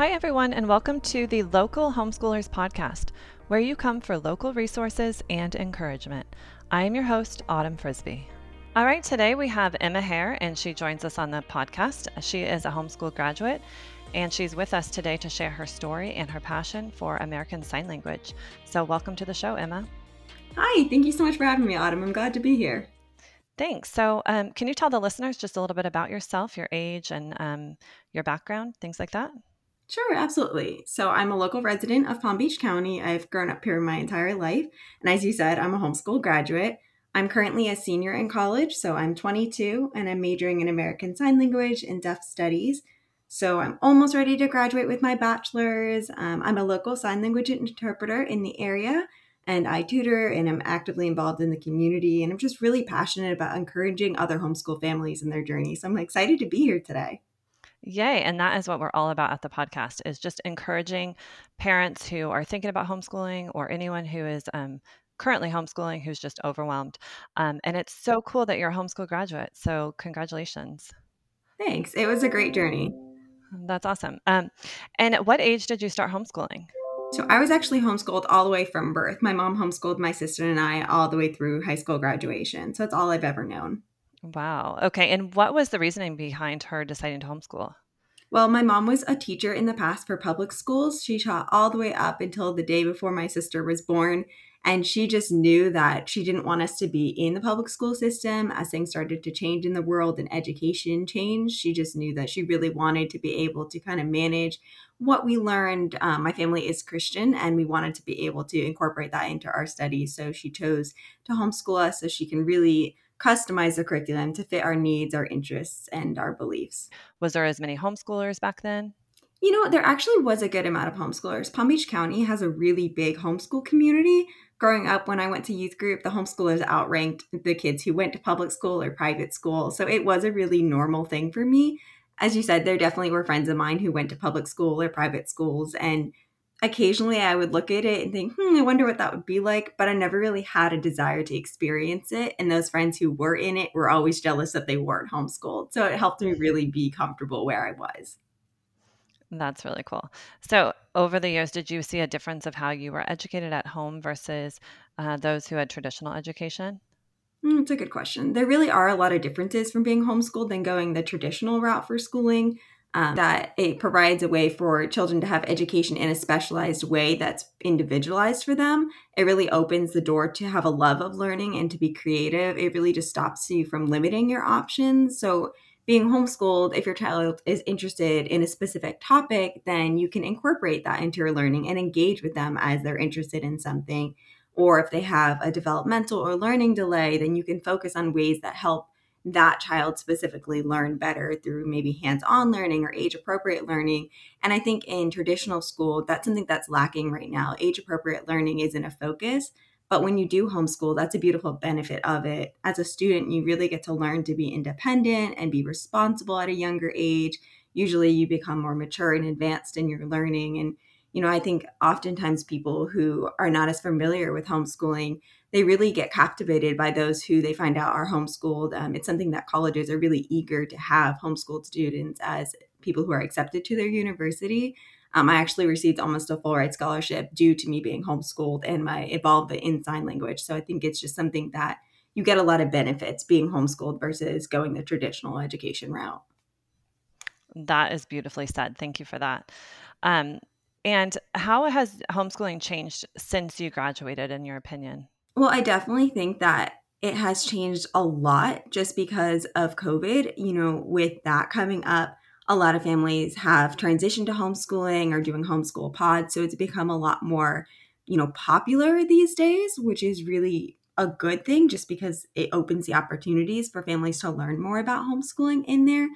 Hi, everyone, and welcome to the Local Homeschoolers Podcast, where you come for local resources and encouragement. I am your host, Autumn Frisbee. All right, today we have Emma Hare, and she joins us on the podcast. She is a homeschool graduate, and she's with us today to share her story and her passion for American Sign Language. So, welcome to the show, Emma. Hi, thank you so much for having me, Autumn. I'm glad to be here. Thanks. So, um, can you tell the listeners just a little bit about yourself, your age, and um, your background, things like that? Sure, absolutely. So I'm a local resident of Palm Beach County. I've grown up here my entire life. And as you said, I'm a homeschool graduate. I'm currently a senior in college, so I'm 22 and I'm majoring in American Sign Language and Deaf Studies. So I'm almost ready to graduate with my bachelor's. Um, I'm a local sign language interpreter in the area and I tutor and I'm actively involved in the community. And I'm just really passionate about encouraging other homeschool families in their journey. So I'm excited to be here today. Yay. And that is what we're all about at the podcast is just encouraging parents who are thinking about homeschooling or anyone who is um, currently homeschooling who's just overwhelmed. Um, and it's so cool that you're a homeschool graduate. So congratulations. Thanks. It was a great journey. That's awesome. Um, and at what age did you start homeschooling? So I was actually homeschooled all the way from birth. My mom homeschooled my sister and I all the way through high school graduation. So it's all I've ever known. Wow. Okay. And what was the reasoning behind her deciding to homeschool? Well, my mom was a teacher in the past for public schools. She taught all the way up until the day before my sister was born. And she just knew that she didn't want us to be in the public school system as things started to change in the world and education changed. She just knew that she really wanted to be able to kind of manage what we learned. Um, my family is Christian, and we wanted to be able to incorporate that into our studies. So she chose to homeschool us so she can really customize the curriculum to fit our needs, our interests, and our beliefs. Was there as many homeschoolers back then? You know, there actually was a good amount of homeschoolers. Palm Beach County has a really big homeschool community. Growing up, when I went to youth group, the homeschoolers outranked the kids who went to public school or private school. So it was a really normal thing for me. As you said, there definitely were friends of mine who went to public school or private schools, and occasionally I would look at it and think, hmm, I wonder what that would be like. But I never really had a desire to experience it. And those friends who were in it were always jealous that they weren't homeschooled. So it helped me really be comfortable where I was. That's really cool. So, over the years, did you see a difference of how you were educated at home versus uh, those who had traditional education? Mm, it's a good question. There really are a lot of differences from being homeschooled than going the traditional route for schooling um, that it provides a way for children to have education in a specialized way that's individualized for them. It really opens the door to have a love of learning and to be creative. It really just stops you from limiting your options. So, being homeschooled, if your child is interested in a specific topic, then you can incorporate that into your learning and engage with them as they're interested in something. Or if they have a developmental or learning delay, then you can focus on ways that help that child specifically learn better through maybe hands on learning or age appropriate learning. And I think in traditional school, that's something that's lacking right now. Age appropriate learning isn't a focus. But when you do homeschool, that's a beautiful benefit of it. As a student, you really get to learn to be independent and be responsible at a younger age. Usually, you become more mature and advanced in your learning. And, you know, I think oftentimes people who are not as familiar with homeschooling they really get captivated by those who they find out are homeschooled. Um, it's something that colleges are really eager to have homeschooled students as people who are accepted to their university. Um, I actually received almost a full ride scholarship due to me being homeschooled and my involvement in sign language. So I think it's just something that you get a lot of benefits being homeschooled versus going the traditional education route. That is beautifully said. Thank you for that. Um, and how has homeschooling changed since you graduated, in your opinion? Well, I definitely think that it has changed a lot just because of COVID. You know, with that coming up, a lot of families have transitioned to homeschooling or doing homeschool pods. So it's become a lot more, you know, popular these days, which is really a good thing just because it opens the opportunities for families to learn more about homeschooling in there.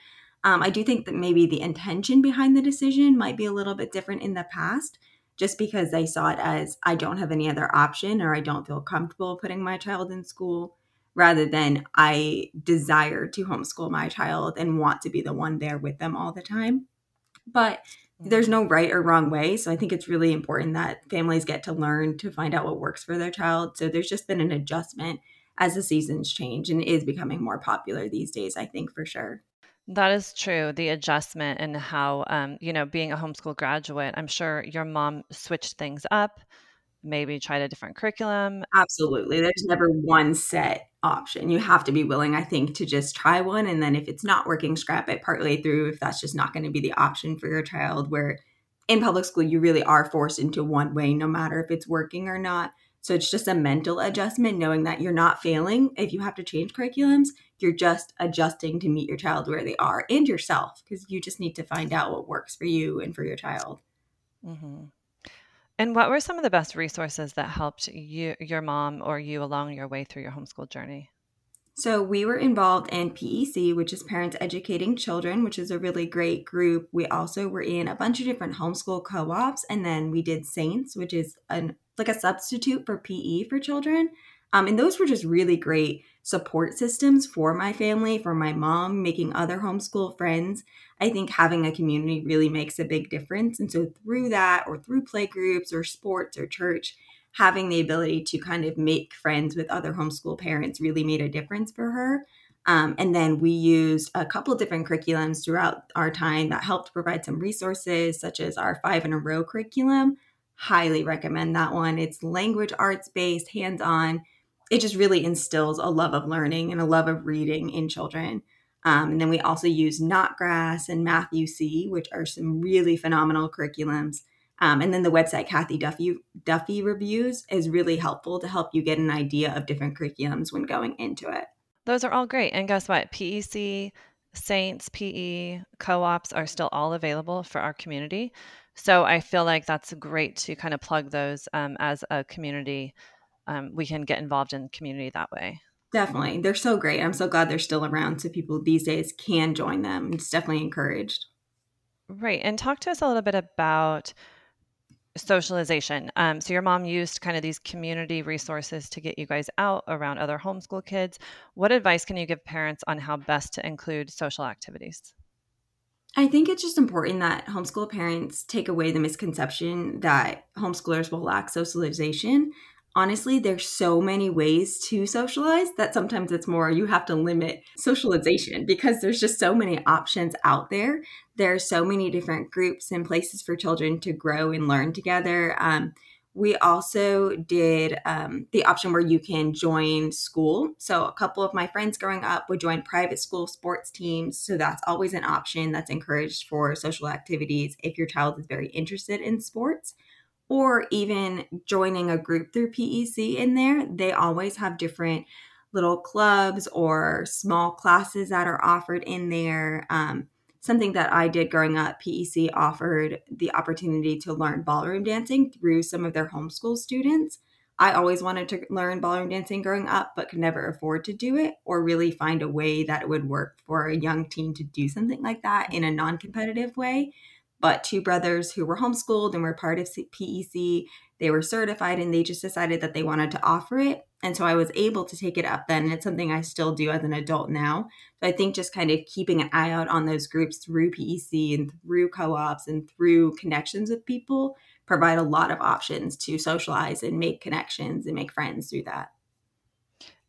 Um, I do think that maybe the intention behind the decision might be a little bit different in the past just because they saw it as I don't have any other option or I don't feel comfortable putting my child in school rather than I desire to homeschool my child and want to be the one there with them all the time. But mm. there's no right or wrong way. So I think it's really important that families get to learn to find out what works for their child. So there's just been an adjustment as the seasons change and is becoming more popular these days, I think for sure. That is true. The adjustment and how, um, you know, being a homeschool graduate, I'm sure your mom switched things up, maybe tried a different curriculum. Absolutely. There's never one set option. You have to be willing, I think, to just try one. And then if it's not working, scrap it partway through if that's just not going to be the option for your child. Where in public school, you really are forced into one way, no matter if it's working or not. So it's just a mental adjustment, knowing that you're not failing. If you have to change curriculums, you're just adjusting to meet your child where they are and yourself, because you just need to find out what works for you and for your child. Mm-hmm. And what were some of the best resources that helped you, your mom, or you along your way through your homeschool journey? So we were involved in PEC, which is Parents Educating Children, which is a really great group. We also were in a bunch of different homeschool co-ops, and then we did Saints, which is an like a substitute for PE for children. Um, and those were just really great support systems for my family, for my mom, making other homeschool friends. I think having a community really makes a big difference. And so through that, or through play groups, or sports, or church, having the ability to kind of make friends with other homeschool parents really made a difference for her. Um, and then we used a couple different curriculums throughout our time that helped provide some resources, such as our five in a row curriculum. Highly recommend that one. It's language arts based, hands on. It just really instills a love of learning and a love of reading in children. Um, and then we also use Notgrass and Math-U-See, which are some really phenomenal curriculums um, and then the website Cathy Duffy Duffy reviews is really helpful to help you get an idea of different curriculums when going into it. Those are all great. And guess what? PEC, Saints, PE, co-ops are still all available for our community. So I feel like that's great to kind of plug those um, as a community. Um, we can get involved in community that way. Definitely. They're so great. I'm so glad they're still around so people these days can join them. It's definitely encouraged. Right. And talk to us a little bit about socialization. Um, so your mom used kind of these community resources to get you guys out around other homeschool kids. What advice can you give parents on how best to include social activities? I think it's just important that homeschool parents take away the misconception that homeschoolers will lack socialization honestly, there's so many ways to socialize that sometimes it's more you have to limit socialization because there's just so many options out there. There are so many different groups and places for children to grow and learn together. Um, we also did um, the option where you can join school. So, a couple of my friends growing up would join private school sports teams. So, that's always an option that's encouraged for social activities if your child is very interested in sports or even joining a group through PEC in there, they always have different little clubs or small classes that are offered in there. Um, something that I did growing up, PEC offered the opportunity to learn ballroom dancing through some of their homeschool students. I always wanted to learn ballroom dancing growing up, but could never afford to do it or really find a way that it would work for a young teen to do something like that in a non competitive way but two brothers who were homeschooled and were part of PEC, they were certified and they just decided that they wanted to offer it. And so I was able to take it up then. And it's something I still do as an adult now. So I think just kind of keeping an eye out on those groups through PEC and through co ops and through connections with people provide a lot of options to socialize and make connections and make friends through that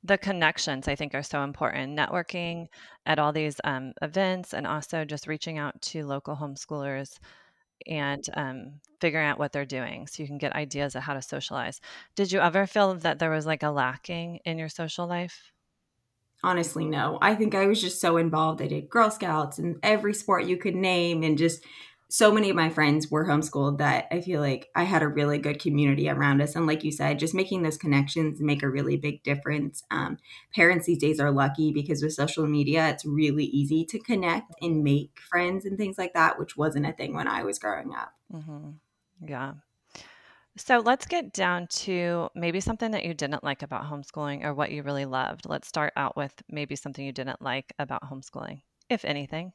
the connections I think are so important. Networking at all these um, events and also just reaching out to local homeschoolers and um, figuring out what they're doing so you can get ideas of how to socialize. Did you ever feel that there was like a lacking in your social life? Honestly, no. I think I was just so involved. I did Girl Scouts and every sport you could name and just so many of my friends were homeschooled that I feel like I had a really good community around us. And like you said, just making those connections make a really big difference. Um, parents these days are lucky because with social media, it's really easy to connect and make friends and things like that, which wasn't a thing when I was growing up. Mm-hmm. Yeah. So let's get down to maybe something that you didn't like about homeschooling or what you really loved. Let's start out with maybe something you didn't like about homeschooling, if anything.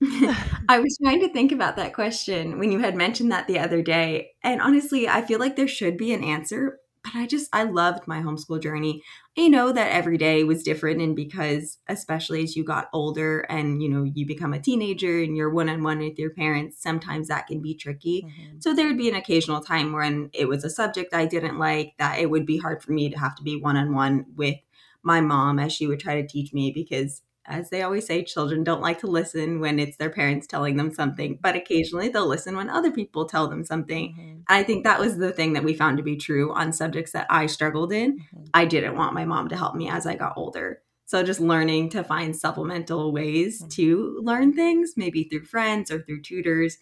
I was trying to think about that question when you had mentioned that the other day. And honestly, I feel like there should be an answer, but I just, I loved my homeschool journey. I know that every day was different. And because, especially as you got older and, you know, you become a teenager and you're one on one with your parents, sometimes that can be tricky. Mm-hmm. So there would be an occasional time when it was a subject I didn't like that it would be hard for me to have to be one on one with my mom as she would try to teach me because as they always say, children don't like to listen when it's their parents telling them something, but occasionally they'll listen when other people tell them something. Mm-hmm. I think that was the thing that we found to be true on subjects that I struggled in. Mm-hmm. I didn't want my mom to help me as I got older. So just learning to find supplemental ways mm-hmm. to learn things, maybe through friends or through tutors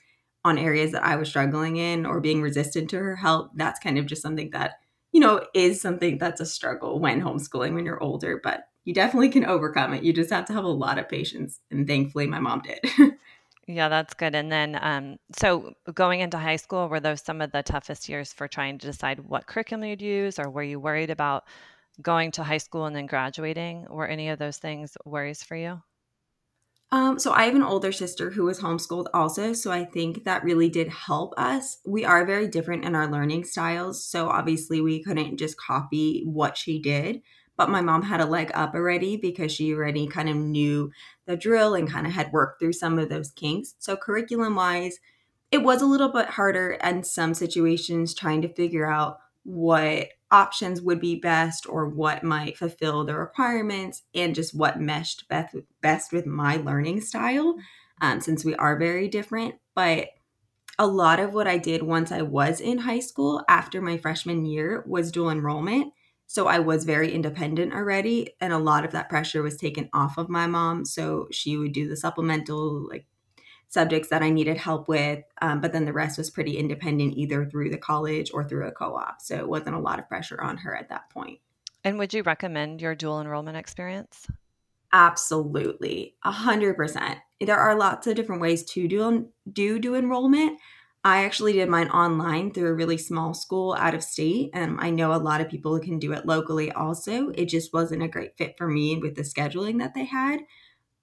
on areas that I was struggling in or being resistant to her help, that's kind of just something that, you know, is something that's a struggle when homeschooling when you're older, but you definitely can overcome it. You just have to have a lot of patience. And thankfully, my mom did. yeah, that's good. And then, um, so going into high school, were those some of the toughest years for trying to decide what curriculum you'd use, or were you worried about going to high school and then graduating? Were any of those things worries for you? Um, so I have an older sister who was homeschooled also, so I think that really did help us. We are very different in our learning styles, so obviously we couldn't just copy what she did. But my mom had a leg up already because she already kind of knew the drill and kind of had worked through some of those kinks. So curriculum wise, it was a little bit harder in some situations trying to figure out what options would be best or what might fulfill the requirements and just what meshed best best with my learning style um, since we are very different but a lot of what i did once i was in high school after my freshman year was dual enrollment so i was very independent already and a lot of that pressure was taken off of my mom so she would do the supplemental like subjects that I needed help with. Um, but then the rest was pretty independent, either through the college or through a co op. So it wasn't a lot of pressure on her at that point. And would you recommend your dual enrollment experience? Absolutely, a hundred percent. There are lots of different ways to do do do enrollment. I actually did mine online through a really small school out of state. And I know a lot of people can do it locally also. It just wasn't a great fit for me with the scheduling that they had.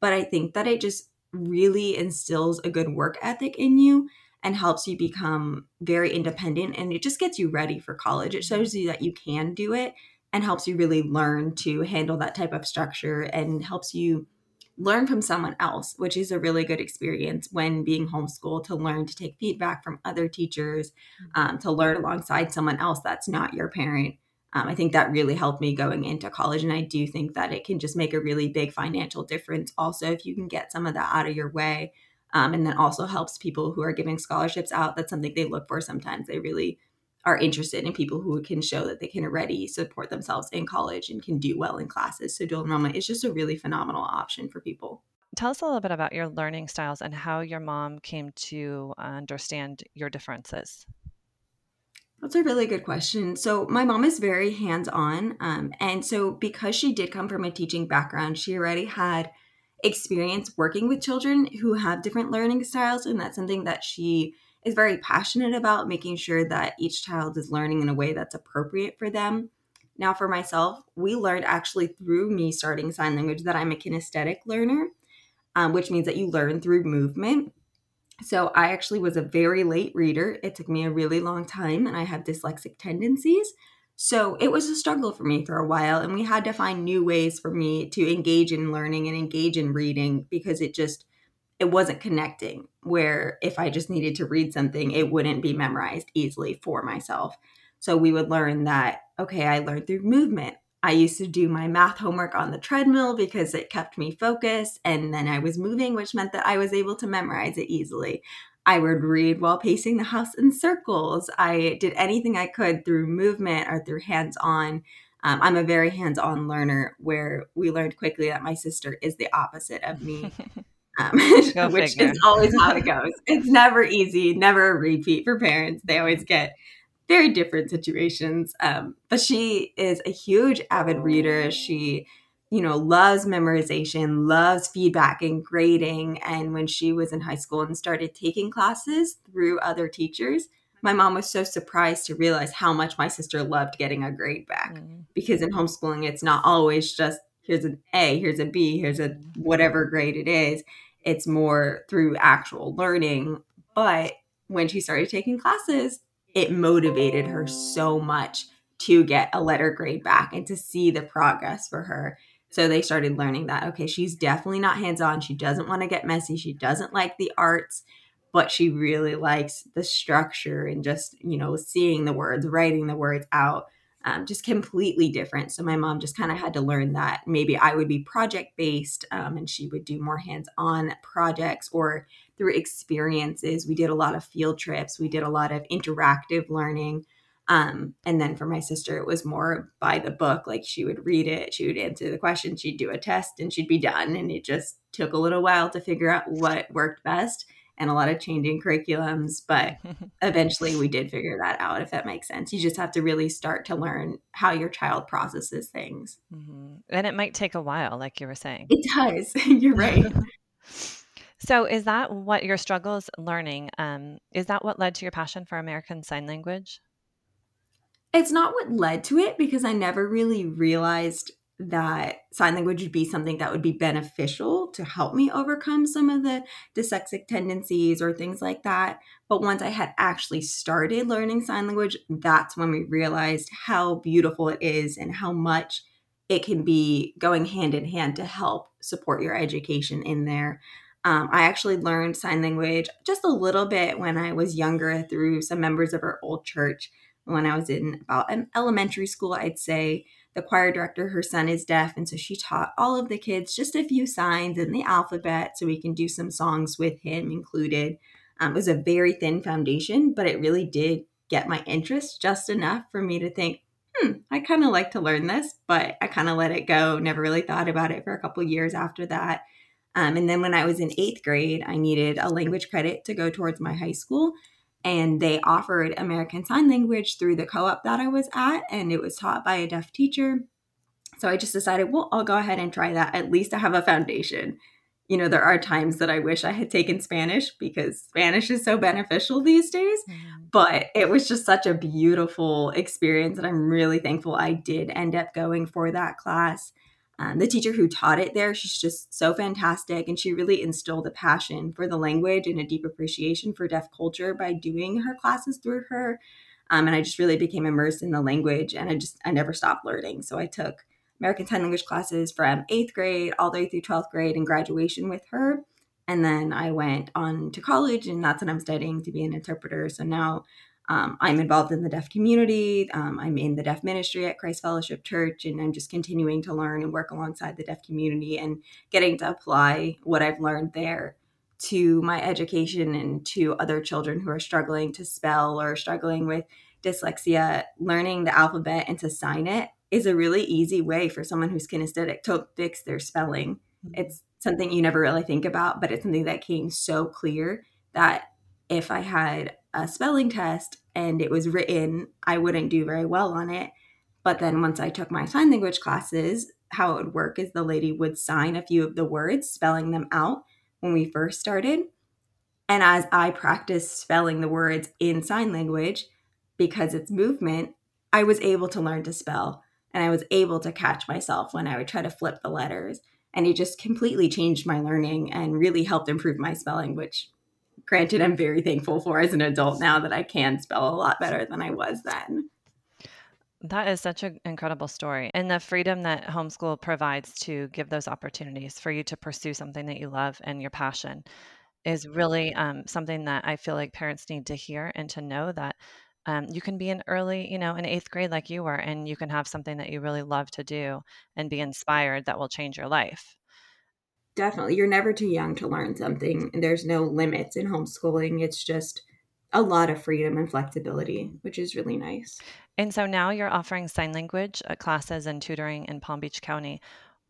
But I think that it just really instills a good work ethic in you and helps you become very independent and it just gets you ready for college. It shows you that you can do it and helps you really learn to handle that type of structure and helps you learn from someone else, which is a really good experience when being homeschooled to learn to take feedback from other teachers, mm-hmm. um, to learn alongside someone else that's not your parent um, I think that really helped me going into college. And I do think that it can just make a really big financial difference also if you can get some of that out of your way. Um, and then also helps people who are giving scholarships out. That's something they look for sometimes. They really are interested in people who can show that they can already support themselves in college and can do well in classes. So dual enrollment is just a really phenomenal option for people. Tell us a little bit about your learning styles and how your mom came to understand your differences. That's a really good question. So, my mom is very hands on. Um, and so, because she did come from a teaching background, she already had experience working with children who have different learning styles. And that's something that she is very passionate about, making sure that each child is learning in a way that's appropriate for them. Now, for myself, we learned actually through me starting sign language that I'm a kinesthetic learner, um, which means that you learn through movement. So I actually was a very late reader. It took me a really long time, and I have dyslexic tendencies. So it was a struggle for me for a while, and we had to find new ways for me to engage in learning and engage in reading because it just it wasn't connecting where if I just needed to read something, it wouldn't be memorized easily for myself. So we would learn that, okay, I learned through movement. I used to do my math homework on the treadmill because it kept me focused. And then I was moving, which meant that I was able to memorize it easily. I would read while pacing the house in circles. I did anything I could through movement or through hands on. Um, I'm a very hands on learner where we learned quickly that my sister is the opposite of me. Um, which figure. is always how it goes. It's never easy, never a repeat for parents. They always get very different situations. Um, but she is a huge avid reader. She, you know, loves memorization, loves feedback and grading. And when she was in high school and started taking classes through other teachers, my mom was so surprised to realize how much my sister loved getting a grade back. Mm. Because in homeschooling, it's not always just here's an A, here's a B, here's a mm-hmm. whatever grade it is. It's more through actual learning. But when she started taking classes, it motivated her so much to get a letter grade back and to see the progress for her. So they started learning that, okay, she's definitely not hands on. She doesn't want to get messy. She doesn't like the arts, but she really likes the structure and just, you know, seeing the words, writing the words out. Um, just completely different. So my mom just kind of had to learn that maybe I would be project based um, and she would do more hands on projects or through experiences. We did a lot of field trips, we did a lot of interactive learning. Um, and then for my sister, it was more by the book. Like she would read it, she would answer the question, she'd do a test, and she'd be done. And it just took a little while to figure out what worked best and a lot of changing curriculums. But eventually we did figure that out, if that makes sense. You just have to really start to learn how your child processes things. Mm-hmm. And it might take a while, like you were saying. It does. You're right. so, is that what your struggles learning? Um, is that what led to your passion for American Sign Language? It's not what led to it because I never really realized that sign language would be something that would be beneficial to help me overcome some of the dyslexic tendencies or things like that. But once I had actually started learning sign language, that's when we realized how beautiful it is and how much it can be going hand in hand to help support your education in there. Um, I actually learned sign language just a little bit when I was younger through some members of our old church. When I was in about an elementary school, I'd say the choir director, her son is deaf. And so she taught all of the kids just a few signs in the alphabet so we can do some songs with him included. Um, it was a very thin foundation, but it really did get my interest just enough for me to think, hmm, I kind of like to learn this, but I kind of let it go. Never really thought about it for a couple years after that. Um, and then when I was in eighth grade, I needed a language credit to go towards my high school and they offered American Sign Language through the co op that I was at, and it was taught by a deaf teacher. So I just decided, well, I'll go ahead and try that. At least I have a foundation. You know, there are times that I wish I had taken Spanish because Spanish is so beneficial these days. Mm-hmm. But it was just such a beautiful experience, and I'm really thankful I did end up going for that class. Um, the teacher who taught it there, she's just so fantastic. And she really instilled a passion for the language and a deep appreciation for deaf culture by doing her classes through her. Um, and I just really became immersed in the language and I just, I never stopped learning. So I took American Sign Language classes from eighth grade all the way through 12th grade and graduation with her. And then I went on to college and that's what I'm studying to be an interpreter. So now um, I'm involved in the deaf community. Um, I'm in the deaf ministry at Christ Fellowship Church, and I'm just continuing to learn and work alongside the deaf community and getting to apply what I've learned there to my education and to other children who are struggling to spell or struggling with dyslexia. Learning the alphabet and to sign it is a really easy way for someone who's kinesthetic to fix their spelling. Mm-hmm. It's something you never really think about, but it's something that came so clear that if I had a spelling test and it was written, I wouldn't do very well on it. But then once I took my sign language classes, how it would work is the lady would sign a few of the words, spelling them out when we first started. And as I practiced spelling the words in sign language, because it's movement, I was able to learn to spell and I was able to catch myself when I would try to flip the letters. And it just completely changed my learning and really helped improve my spelling, which granted i'm very thankful for as an adult now that i can spell a lot better than i was then that is such an incredible story. And the freedom that homeschool provides to give those opportunities for you to pursue something that you love and your passion is really um, something that I feel like parents need to hear and to know that um, you can be in early, you know, in eighth grade like you were, and you can have something that you really love to do and be inspired that will change your life. Definitely. You're never too young to learn something. There's no limits in homeschooling. It's just a lot of freedom and flexibility, which is really nice. And so now you're offering sign language uh, classes and tutoring in Palm Beach County.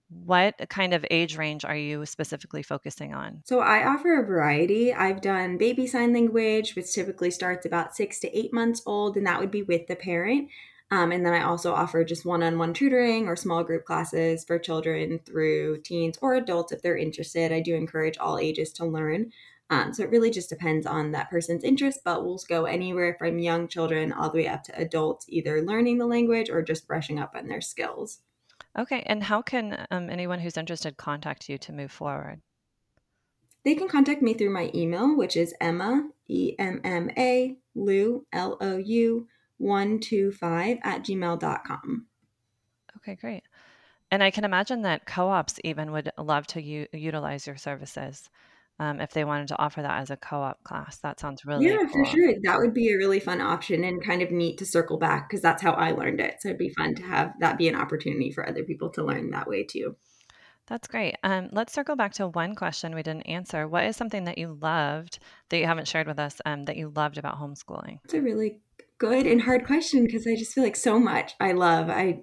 What kind of age range are you specifically focusing on? So, I offer a variety. I've done baby sign language, which typically starts about six to eight months old, and that would be with the parent. Um, and then I also offer just one on one tutoring or small group classes for children through teens or adults if they're interested. I do encourage all ages to learn. Um, so it really just depends on that person's interest, but we'll go anywhere from young children all the way up to adults, either learning the language or just brushing up on their skills. Okay. And how can um, anyone who's interested contact you to move forward? They can contact me through my email, which is Emma, E M M A, Lou, L O U, 125 at gmail.com. Okay, great. And I can imagine that co ops even would love to u- utilize your services. um, if they wanted to offer that as a co-op class. That sounds really yeah, cool. for sure. That would be a really fun option and kind of neat to circle back because that's how I learned it. So it'd be fun to have that be an opportunity for other people to learn that way too. That's great. Um, let's circle back to one question we didn't answer. What is something that you loved that you haven't shared with us um, that you loved about homeschooling? It's a really good and hard question because I just feel like so much I love. I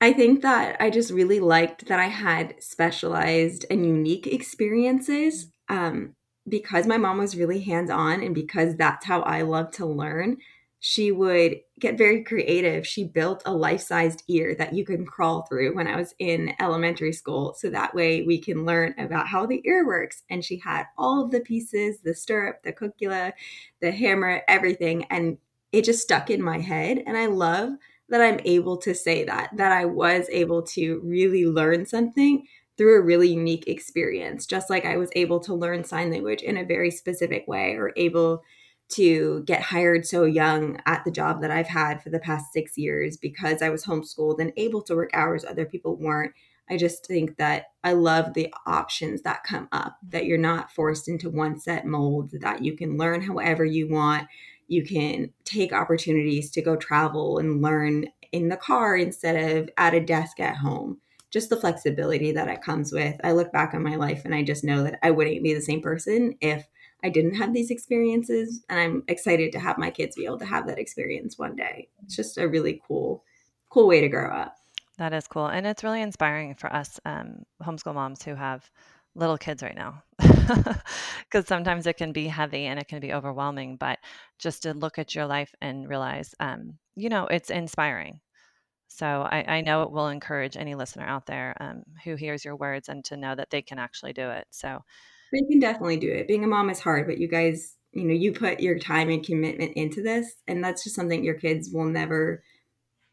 I think that I just really liked that I had specialized and unique experiences um, because my mom was really hands on and because that's how I love to learn. She would get very creative. She built a life sized ear that you can crawl through when I was in elementary school. So that way we can learn about how the ear works. And she had all of the pieces the stirrup, the cuticula, the hammer, everything. And it just stuck in my head. And I love that I'm able to say that, that I was able to really learn something through a really unique experience, just like I was able to learn sign language in a very specific way or able to get hired so young at the job that I've had for the past six years because I was homeschooled and able to work hours other people weren't. I just think that I love the options that come up, that you're not forced into one set mold, that you can learn however you want, you can take opportunities to go travel and learn in the car instead of at a desk at home. Just the flexibility that it comes with. I look back on my life and I just know that I wouldn't be the same person if I didn't have these experiences. And I'm excited to have my kids be able to have that experience one day. It's just a really cool, cool way to grow up. That is cool. And it's really inspiring for us um, homeschool moms who have little kids right now because sometimes it can be heavy and it can be overwhelming but just to look at your life and realize um, you know it's inspiring. So I, I, know it will encourage any listener out there um, who hears your words and to know that they can actually do it. So they can definitely do it. Being a mom is hard but you guys you know you put your time and commitment into this and that's just something your kids will never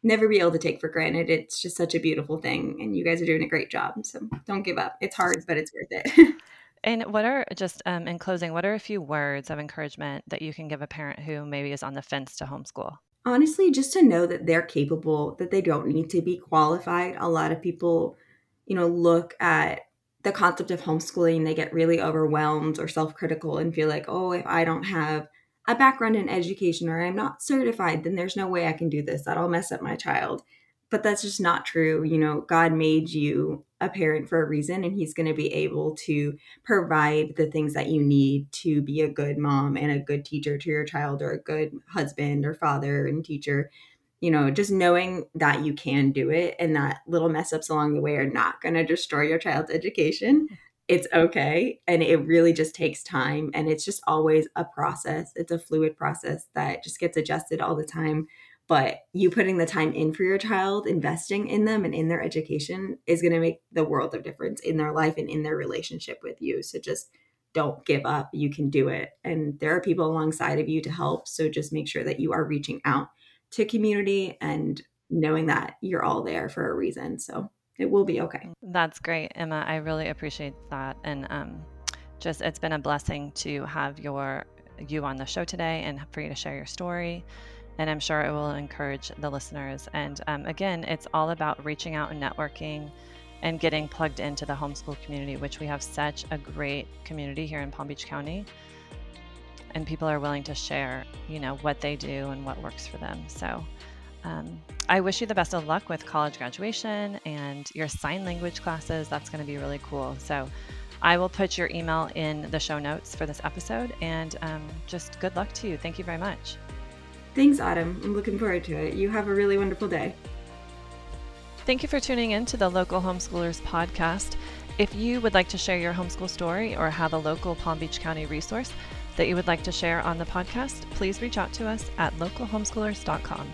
never be able to take for granted. It's just such a beautiful thing, and you guys are doing a great job. So don't give up. It's hard, but it's worth it. and what are just um, in closing? What are a few words of encouragement that you can give a parent who maybe is on the fence to homeschool? Honestly, just to know that they're capable, that they don't need to be qualified. A lot of people, you know, look at the concept of homeschooling, they get really overwhelmed or self critical and feel like, oh, if I don't have a background in education or I'm not certified, then there's no way I can do this. That'll mess up my child. But that's just not true. You know, God made you a parent for a reason, and He's going to be able to provide the things that you need to be a good mom and a good teacher to your child, or a good husband or father and teacher. You know, just knowing that you can do it and that little mess ups along the way are not going to destroy your child's education it's okay and it really just takes time and it's just always a process. It's a fluid process that just gets adjusted all the time but you putting the time in for your child investing in them and in their education is going to make the world of difference in their life and in their relationship with you so just don't give up. You can do it and there are people alongside of you to help so just make sure that you are reaching out to community and knowing that you're all there for a reason so it will be okay. That's great, Emma. I really appreciate that, and um, just it's been a blessing to have your you on the show today and for you to share your story. And I'm sure it will encourage the listeners. And um, again, it's all about reaching out and networking and getting plugged into the homeschool community, which we have such a great community here in Palm Beach County. And people are willing to share, you know, what they do and what works for them. So um, I wish you the best of luck with college graduation and your sign language classes. That's going to be really cool. So, I will put your email in the show notes for this episode and um, just good luck to you. Thank you very much. Thanks, Autumn. I'm looking forward to it. You have a really wonderful day. Thank you for tuning in to the Local Homeschoolers podcast. If you would like to share your homeschool story or have a local Palm Beach County resource that you would like to share on the podcast, please reach out to us at localhomeschoolers.com.